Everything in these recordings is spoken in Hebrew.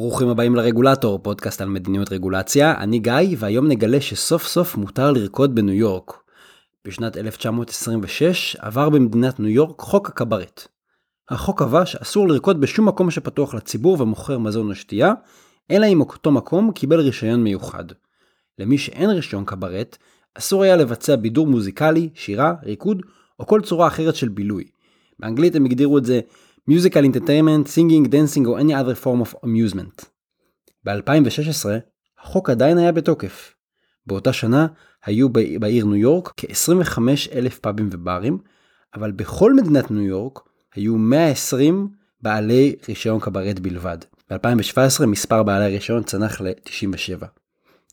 ברוכים הבאים לרגולטור, פודקאסט על מדיניות רגולציה. אני גיא, והיום נגלה שסוף סוף מותר לרקוד בניו יורק. בשנת 1926 עבר במדינת ניו יורק חוק הקברט. החוק קבע שאסור לרקוד בשום מקום שפתוח לציבור ומוכר מזון או שתייה, אלא אם אותו מקום קיבל רישיון מיוחד. למי שאין רישיון קברט, אסור היה לבצע בידור מוזיקלי, שירה, ריקוד או כל צורה אחרת של בילוי. באנגלית הם הגדירו את זה musical entertainment, singing, dancing או any other form of amusement. ב-2016 החוק עדיין היה בתוקף. באותה שנה היו בעיר ניו יורק כ-25 אלף פאבים וברים, אבל בכל מדינת ניו יורק היו 120 בעלי רישיון קברט בלבד. ב-2017 מספר בעלי הרישיון צנח ל-97.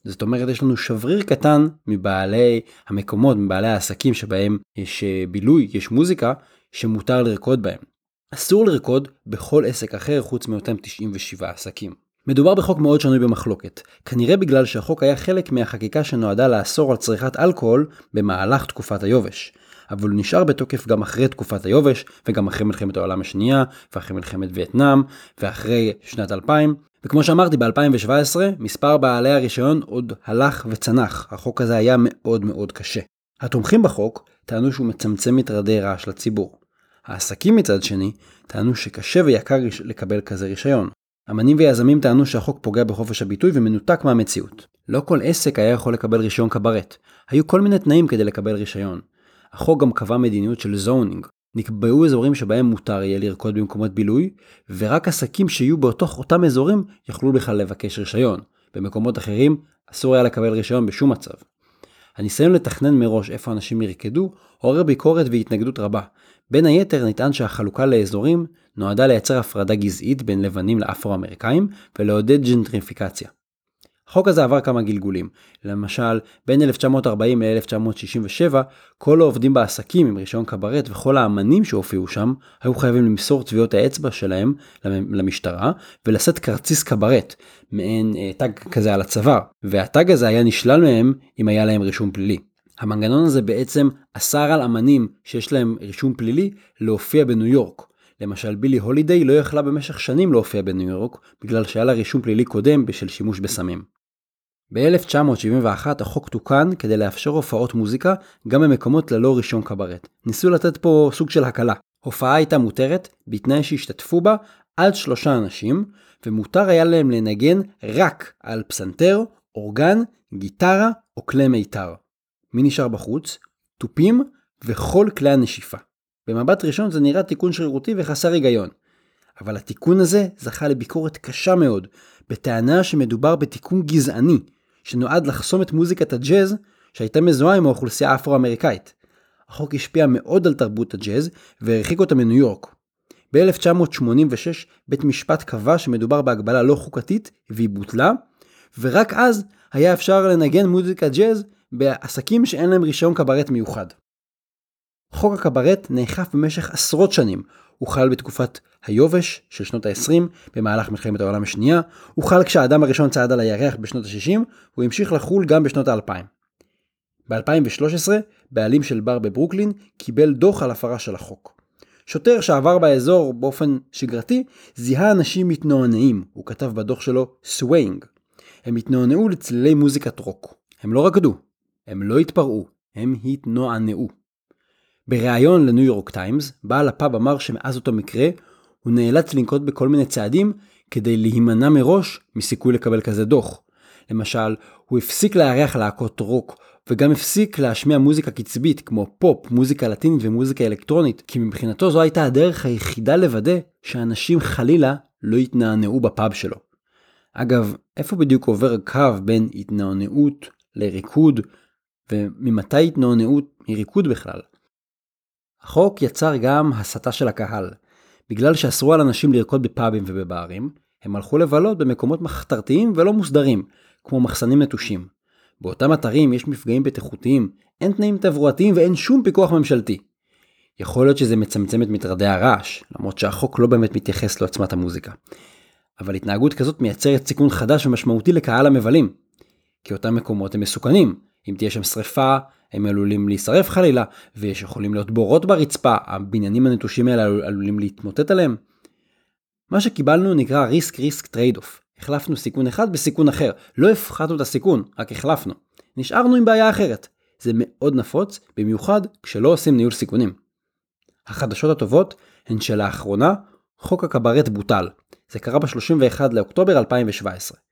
זאת אומרת יש לנו שבריר קטן מבעלי המקומות, מבעלי העסקים שבהם יש אה, בילוי, יש מוזיקה, שמותר לרקוד בהם. אסור לרקוד בכל עסק אחר חוץ מאותם 97 עסקים. מדובר בחוק מאוד שנוי במחלוקת, כנראה בגלל שהחוק היה חלק מהחקיקה שנועדה לאסור על צריכת אלכוהול במהלך תקופת היובש. אבל הוא נשאר בתוקף גם אחרי תקופת היובש, וגם אחרי מלחמת העולם השנייה, ואחרי מלחמת וייטנאם, ואחרי שנת 2000. וכמו שאמרתי, ב-2017 מספר בעלי הרישיון עוד הלך וצנח, החוק הזה היה מאוד מאוד קשה. התומכים בחוק טענו שהוא מצמצם מטרדי רעש לציבור. העסקים מצד שני טענו שקשה ויקר לקבל כזה רישיון. אמנים ויזמים טענו שהחוק פוגע בחופש הביטוי ומנותק מהמציאות. לא כל עסק היה יכול לקבל רישיון קברט. היו כל מיני תנאים כדי לקבל רישיון. החוק גם קבע מדיניות של זונינג. נקבעו אזורים שבהם מותר יהיה לרקוד במקומות בילוי, ורק עסקים שיהיו בתוך אותם אזורים יכלו בכלל לבקש רישיון. במקומות אחרים אסור היה לקבל רישיון בשום מצב. הניסיון לתכנן מראש איפה אנשים ירקדו עורר ביקורת והתנגדות רבה. בין היתר נטען שהחלוקה לאזורים נועדה לייצר הפרדה גזעית בין לבנים לאפרו-אמריקאים ולעודד ג'נטריפיקציה. החוק הזה עבר כמה גלגולים, למשל בין 1940 ל-1967 כל העובדים בעסקים עם רישיון קברט וכל האמנים שהופיעו שם היו חייבים למסור טביעות האצבע שלהם למשטרה ולשאת כרטיס קברט, מעין אה, תג כזה על הצוואר, והתג הזה היה נשלל מהם אם היה להם רישום פלילי. המנגנון הזה בעצם אסר על אמנים שיש להם רישום פלילי להופיע בניו יורק. למשל בילי הולידיי לא יכלה במשך שנים להופיע בניו יורק בגלל שהיה לה רישום פלילי קודם בשל שימוש בסמים. ב-1971 החוק תוקן כדי לאפשר הופעות מוזיקה גם במקומות ללא רישיון קברט. ניסו לתת פה סוג של הקלה. הופעה הייתה מותרת בתנאי שהשתתפו בה עד שלושה אנשים, ומותר היה להם לנגן רק על פסנתר, אורגן, גיטרה או כלי מיתר. מי נשאר בחוץ? תופים וכל כלי הנשיפה. במבט ראשון זה נראה תיקון שרירותי וחסר היגיון. אבל התיקון הזה זכה לביקורת קשה מאוד, בטענה שמדובר בתיקון גזעני, שנועד לחסום את מוזיקת הג'אז שהייתה מזוהה עם האוכלוסייה האפרו-אמריקאית. החוק השפיע מאוד על תרבות הג'אז והרחיק אותה מניו יורק. ב-1986 בית משפט קבע שמדובר בהגבלה לא חוקתית והיא בוטלה, ורק אז היה אפשר לנגן מוזיקת ג'אז בעסקים שאין להם רישיון קברט מיוחד. חוק הקברט נאכף במשך עשרות שנים, הוא חל בתקופת היובש של שנות ה-20 במהלך מלחמת העולם השנייה, הוא חל כשהאדם הראשון צעד על הירח בשנות ה-60, הוא המשיך לחול גם בשנות ה-2000. ב-2013, בעלים של בר בברוקלין קיבל דוח על הפרה של החוק. שוטר שעבר באזור באופן שגרתי, זיהה אנשים מתנענעים, הוא כתב בדוח שלו swaying. הם התנענעו לצלילי מוזיקת רוק. הם לא רקדו, הם לא התפרעו, הם התנענעו. בריאיון לניו יורק טיימס, בעל הפאב אמר שמאז אותו מקרה, הוא נאלץ לנקוט בכל מיני צעדים כדי להימנע מראש מסיכוי לקבל כזה דוח. למשל, הוא הפסיק לארח להקות רוק, וגם הפסיק להשמיע מוזיקה קצבית כמו פופ, מוזיקה לטינית ומוזיקה אלקטרונית, כי מבחינתו זו הייתה הדרך היחידה לוודא שאנשים חלילה לא יתנענעו בפאב שלו. אגב, איפה בדיוק עובר הקו בין התנענעות לריקוד, וממתי התנענעות מריקוד בכלל? החוק יצר גם הסתה של הקהל. בגלל שאסרו על אנשים לרקוד בפאבים ובברים, הם הלכו לבלות במקומות מחתרתיים ולא מוסדרים, כמו מחסנים נטושים. באותם אתרים יש מפגעים בטיחותיים, אין תנאים תברואתיים ואין שום פיקוח ממשלתי. יכול להיות שזה מצמצם את מטרדי הרעש, למרות שהחוק לא באמת מתייחס לעוצמת המוזיקה. אבל התנהגות כזאת מייצרת סיכון חדש ומשמעותי לקהל המבלים. כי אותם מקומות הם מסוכנים, אם תהיה שם שריפה, הם עלולים להישרף חלילה, ויש יכולים להיות בורות ברצפה, הבניינים הנטושים האלה עלולים להתמוטט עליהם. מה שקיבלנו נקרא risk trade-off. החלפנו סיכון אחד בסיכון אחר. לא הפחתנו את הסיכון, רק החלפנו. נשארנו עם בעיה אחרת. זה מאוד נפוץ, במיוחד כשלא עושים ניהול סיכונים. החדשות הטובות הן שלאחרונה חוק הקברט בוטל. זה קרה ב-31 לאוקטובר 2017.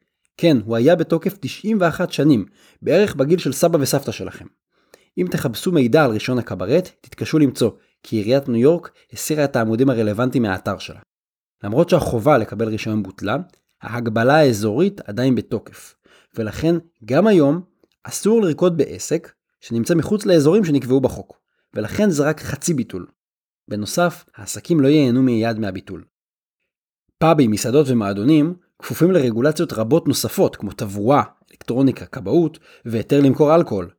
כן, הוא היה בתוקף 91 שנים, בערך בגיל של סבא וסבתא שלכם. אם תחפשו מידע על רישיון הקברט, תתקשו למצוא, כי עיריית ניו יורק הסירה את העמודים הרלוונטיים מהאתר שלה. למרות שהחובה לקבל רישיון בוטלה, ההגבלה האזורית עדיין בתוקף, ולכן גם היום אסור לרקוד בעסק שנמצא מחוץ לאזורים שנקבעו בחוק, ולכן זה רק חצי ביטול. בנוסף, העסקים לא ייהנו מיד מהביטול. פאבים, מסעדות ומועדונים כפופים לרגולציות רבות נוספות כמו תברואה, אלקטרוניקה, כבאות והיתר למכור אלכוהול.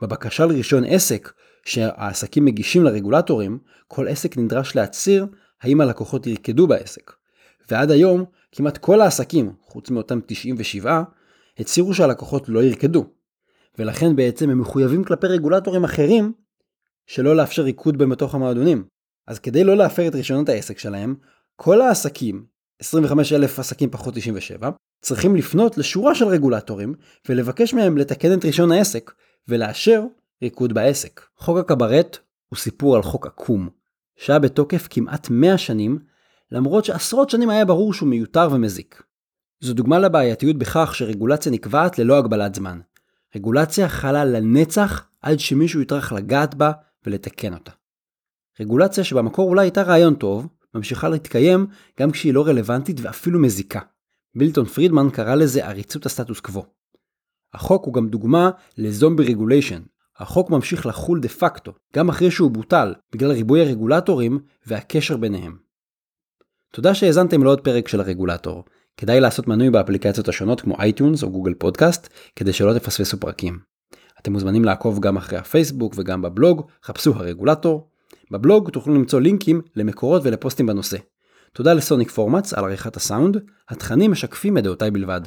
בבקשה לרישיון עסק שהעסקים מגישים לרגולטורים, כל עסק נדרש להצהיר האם הלקוחות ירקדו בעסק. ועד היום, כמעט כל העסקים, חוץ מאותם 97, הצהירו שהלקוחות לא ירקדו. ולכן בעצם הם מחויבים כלפי רגולטורים אחרים שלא לאפשר ריקוד בתוך המועדונים. אז כדי לא להפר את רישיונות העסק שלהם, כל העסקים, 25,000 עסקים פחות 97, צריכים לפנות לשורה של רגולטורים ולבקש מהם לתקן את רישיון העסק ולאשר ריקוד בעסק. חוק הקברט הוא סיפור על חוק עקום, שהיה בתוקף כמעט 100 שנים, למרות שעשרות שנים היה ברור שהוא מיותר ומזיק. זו דוגמה לבעייתיות בכך שרגולציה נקבעת ללא הגבלת זמן. רגולציה חלה לנצח עד שמישהו יטרח לגעת בה ולתקן אותה. רגולציה שבמקור אולי הייתה רעיון טוב, ממשיכה להתקיים גם כשהיא לא רלוונטית ואפילו מזיקה. מילטון פרידמן קרא לזה עריצות הסטטוס קוו. החוק הוא גם דוגמה ל zombie regulation. החוק ממשיך לחול דה פקטו, גם אחרי שהוא בוטל, בגלל ריבוי הרגולטורים והקשר ביניהם. תודה שהאזנתם לעוד פרק של הרגולטור. כדאי לעשות מנוי באפליקציות השונות כמו iTunes או Google Podcasts, כדי שלא תפספסו פרקים. אתם מוזמנים לעקוב גם אחרי הפייסבוק וגם בבלוג, חפשו הרגולטור. בבלוג תוכלו למצוא לינקים למקורות ולפוסטים בנושא. תודה לסוניק פורמאץ על עריכת הסאונד, התכנים משקפים את דעותיי בלבד.